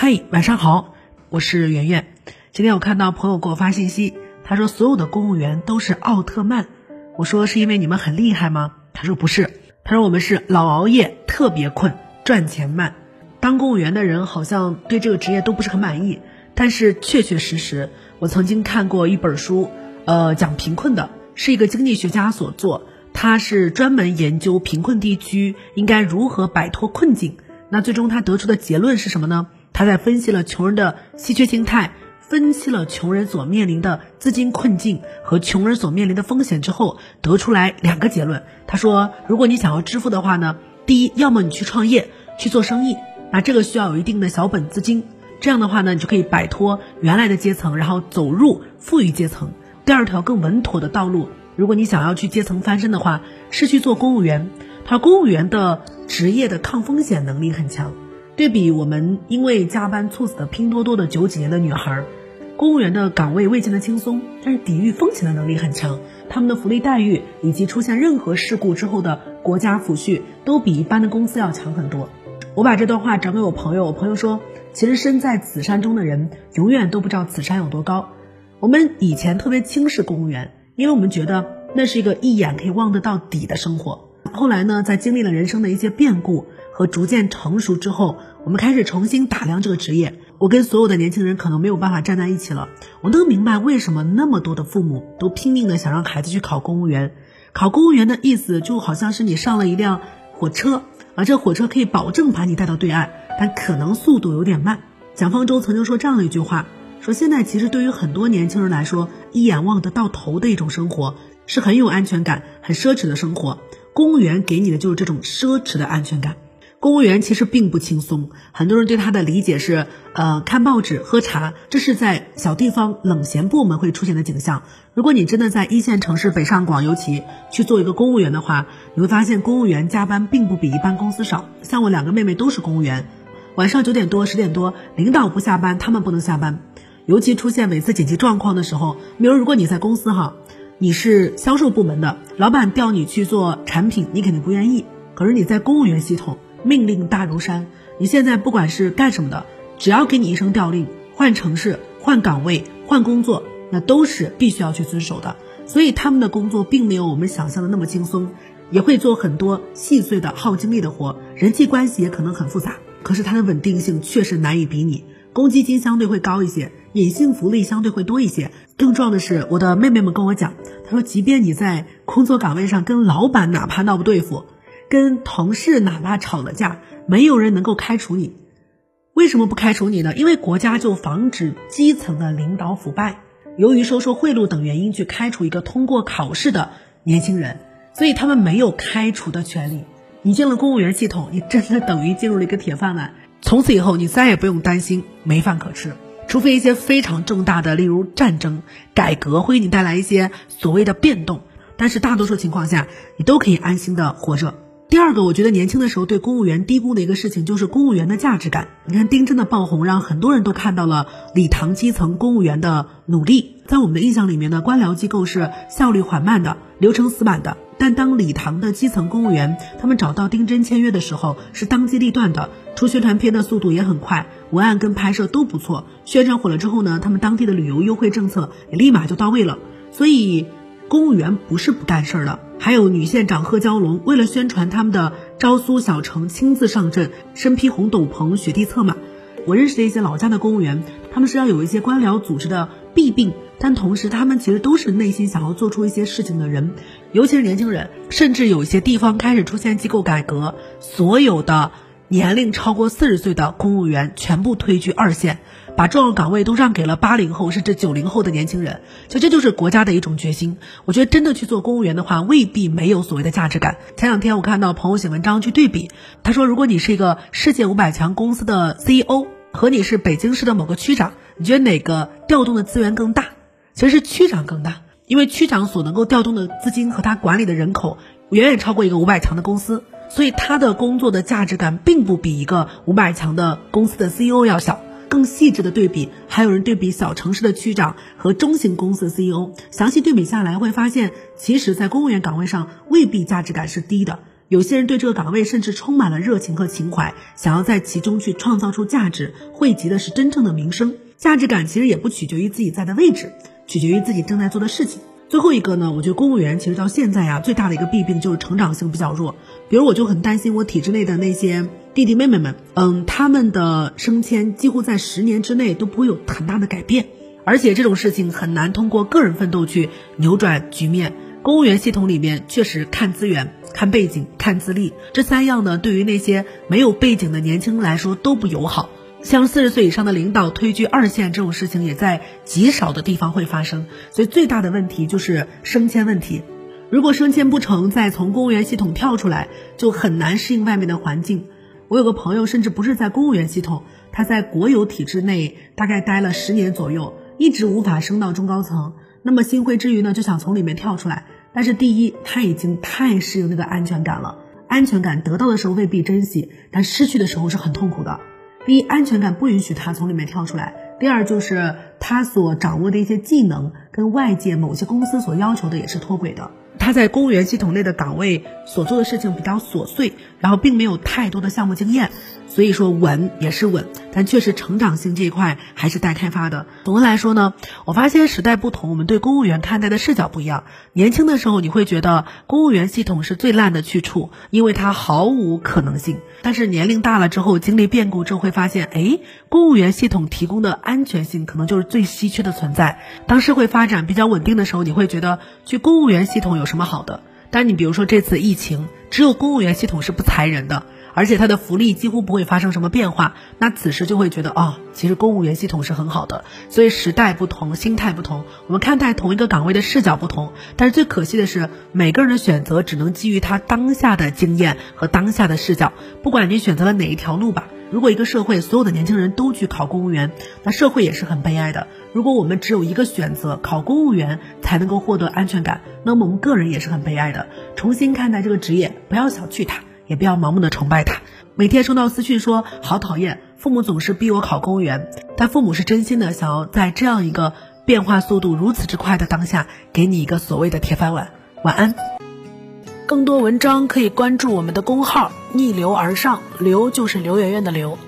嗨，晚上好，我是圆圆。今天我看到朋友给我发信息，他说所有的公务员都是奥特曼。我说是因为你们很厉害吗？他说不是，他说我们是老熬夜，特别困，赚钱慢。当公务员的人好像对这个职业都不是很满意，但是确确实实，我曾经看过一本书，呃，讲贫困的，是一个经济学家所做，他是专门研究贫困地区应该如何摆脱困境。那最终他得出的结论是什么呢？他在分析了穷人的稀缺心态，分析了穷人所面临的资金困境和穷人所面临的风险之后，得出来两个结论。他说，如果你想要致富的话呢，第一，要么你去创业去做生意，那这个需要有一定的小本资金，这样的话呢，你就可以摆脱原来的阶层，然后走入富裕阶层。第二条更稳妥的道路，如果你想要去阶层翻身的话，是去做公务员。他公务员的职业的抗风险能力很强。对比我们因为加班猝死的拼多多的九几年的女孩，公务员的岗位未见得轻松，但是抵御风险的能力很强。他们的福利待遇以及出现任何事故之后的国家抚恤都比一般的公司要强很多。我把这段话转给我朋友，我朋友说，其实身在此山中的人永远都不知道此山有多高。我们以前特别轻视公务员，因为我们觉得那是一个一眼可以望得到底的生活。后来呢，在经历了人生的一些变故。和逐渐成熟之后，我们开始重新打量这个职业。我跟所有的年轻人可能没有办法站在一起了。我能明白为什么那么多的父母都拼命的想让孩子去考公务员。考公务员的意思就好像是你上了一辆火车，而这火车可以保证把你带到对岸，但可能速度有点慢。蒋方舟曾经说这样的一句话：说现在其实对于很多年轻人来说，一眼望得到头的一种生活是很有安全感、很奢侈的生活。公务员给你的就是这种奢侈的安全感。公务员其实并不轻松，很多人对他的理解是，呃，看报纸、喝茶，这是在小地方冷闲部门会出现的景象。如果你真的在一线城市北上广，尤其去做一个公务员的话，你会发现公务员加班并不比一般公司少。像我两个妹妹都是公务员，晚上九点多、十点多，领导不下班，他们不能下班。尤其出现每次紧急状况的时候，比如如果你在公司哈，你是销售部门的，老板调你去做产品，你肯定不愿意。可是你在公务员系统。命令大如山，你现在不管是干什么的，只要给你一声调令，换城市、换岗位、换工作，那都是必须要去遵守的。所以他们的工作并没有我们想象的那么轻松，也会做很多细碎的、耗精力的活，人际关系也可能很复杂。可是它的稳定性确实难以比拟，公积金相对会高一些，隐性福利相对会多一些。更重要的是，我的妹妹们跟我讲，她说，即便你在工作岗位上跟老板哪怕闹不对付。跟同事哪怕吵了架，没有人能够开除你。为什么不开除你呢？因为国家就防止基层的领导腐败，由于收受贿赂等原因去开除一个通过考试的年轻人，所以他们没有开除的权利。你进了公务员系统，你真的等于进入了一个铁饭碗，从此以后你再也不用担心没饭可吃，除非一些非常重大的，例如战争、改革会给你带来一些所谓的变动，但是大多数情况下，你都可以安心的活着。第二个，我觉得年轻的时候对公务员低估的一个事情，就是公务员的价值感。你看丁真的爆红，让很多人都看到了礼堂基层公务员的努力。在我们的印象里面呢，官僚机构是效率缓慢的，流程死板的。但当礼堂的基层公务员他们找到丁真签约的时候，是当机立断的，出宣传片的速度也很快，文案跟拍摄都不错。宣传火了之后呢，他们当地的旅游优惠政策也立马就到位了。所以。公务员不是不干事儿的，还有女县长贺娇龙，为了宣传他们的昭苏小城，亲自上阵，身披红斗篷，雪地策马。我认识的一些老家的公务员，他们是要有一些官僚组织的弊病，但同时他们其实都是内心想要做出一些事情的人，尤其是年轻人，甚至有一些地方开始出现机构改革，所有的。年龄超过四十岁的公务员全部退居二线，把重要岗位都让给了八零后甚至九零后的年轻人。就这就是国家的一种决心。我觉得真的去做公务员的话，未必没有所谓的价值感。前两天我看到朋友写文章去对比，他说如果你是一个世界五百强公司的 CEO，和你是北京市的某个区长，你觉得哪个调动的资源更大？其实是区长更大，因为区长所能够调动的资金和他管理的人口远远超过一个五百强的公司。所以他的工作的价值感并不比一个五百强的公司的 CEO 要小。更细致的对比，还有人对比小城市的区长和中型公司的 CEO，详细对比下来会发现，其实，在公务员岗位上未必价值感是低的。有些人对这个岗位甚至充满了热情和情怀，想要在其中去创造出价值，汇集的是真正的名声。价值感其实也不取决于自己在的位置，取决于自己正在做的事情。最后一个呢，我觉得公务员其实到现在呀，最大的一个弊病就是成长性比较弱。比如我就很担心我体制内的那些弟弟妹妹们，嗯，他们的升迁几乎在十年之内都不会有很大的改变，而且这种事情很难通过个人奋斗去扭转局面。公务员系统里面确实看资源、看背景、看资历这三样呢，对于那些没有背景的年轻人来说都不友好。像四十岁以上的领导推居二线这种事情，也在极少的地方会发生。所以最大的问题就是升迁问题。如果升迁不成，再从公务员系统跳出来，就很难适应外面的环境。我有个朋友，甚至不是在公务员系统，他在国有体制内大概待了十年左右，一直无法升到中高层。那么心灰之余呢，就想从里面跳出来。但是第一，他已经太适应那个安全感了。安全感得到的时候未必珍惜，但失去的时候是很痛苦的。第一，安全感不允许他从里面跳出来；第二，就是他所掌握的一些技能跟外界某些公司所要求的也是脱轨的。他在公务员系统内的岗位所做的事情比较琐碎，然后并没有太多的项目经验。所以说稳也是稳，但确实成长性这一块还是待开发的。总的来说呢，我发现时代不同，我们对公务员看待的视角不一样。年轻的时候你会觉得公务员系统是最烂的去处，因为它毫无可能性。但是年龄大了之后，经历变故之后会发现，哎，公务员系统提供的安全性可能就是最稀缺的存在。当社会发展比较稳定的时候，你会觉得去公务员系统有什么好的？但你比如说这次疫情，只有公务员系统是不裁人的。而且他的福利几乎不会发生什么变化，那此时就会觉得哦，其实公务员系统是很好的。所以时代不同，心态不同，我们看待同一个岗位的视角不同。但是最可惜的是，每个人的选择只能基于他当下的经验和当下的视角。不管你选择了哪一条路吧，如果一个社会所有的年轻人都去考公务员，那社会也是很悲哀的。如果我们只有一个选择，考公务员才能够获得安全感，那么我们个人也是很悲哀的。重新看待这个职业，不要小觑它。也不要盲目的崇拜它。每天收到私讯说好讨厌，父母总是逼我考公务员，但父母是真心的想要在这样一个变化速度如此之快的当下，给你一个所谓的铁饭碗。晚安。更多文章可以关注我们的公号“逆流而上”，流就是刘媛媛的刘。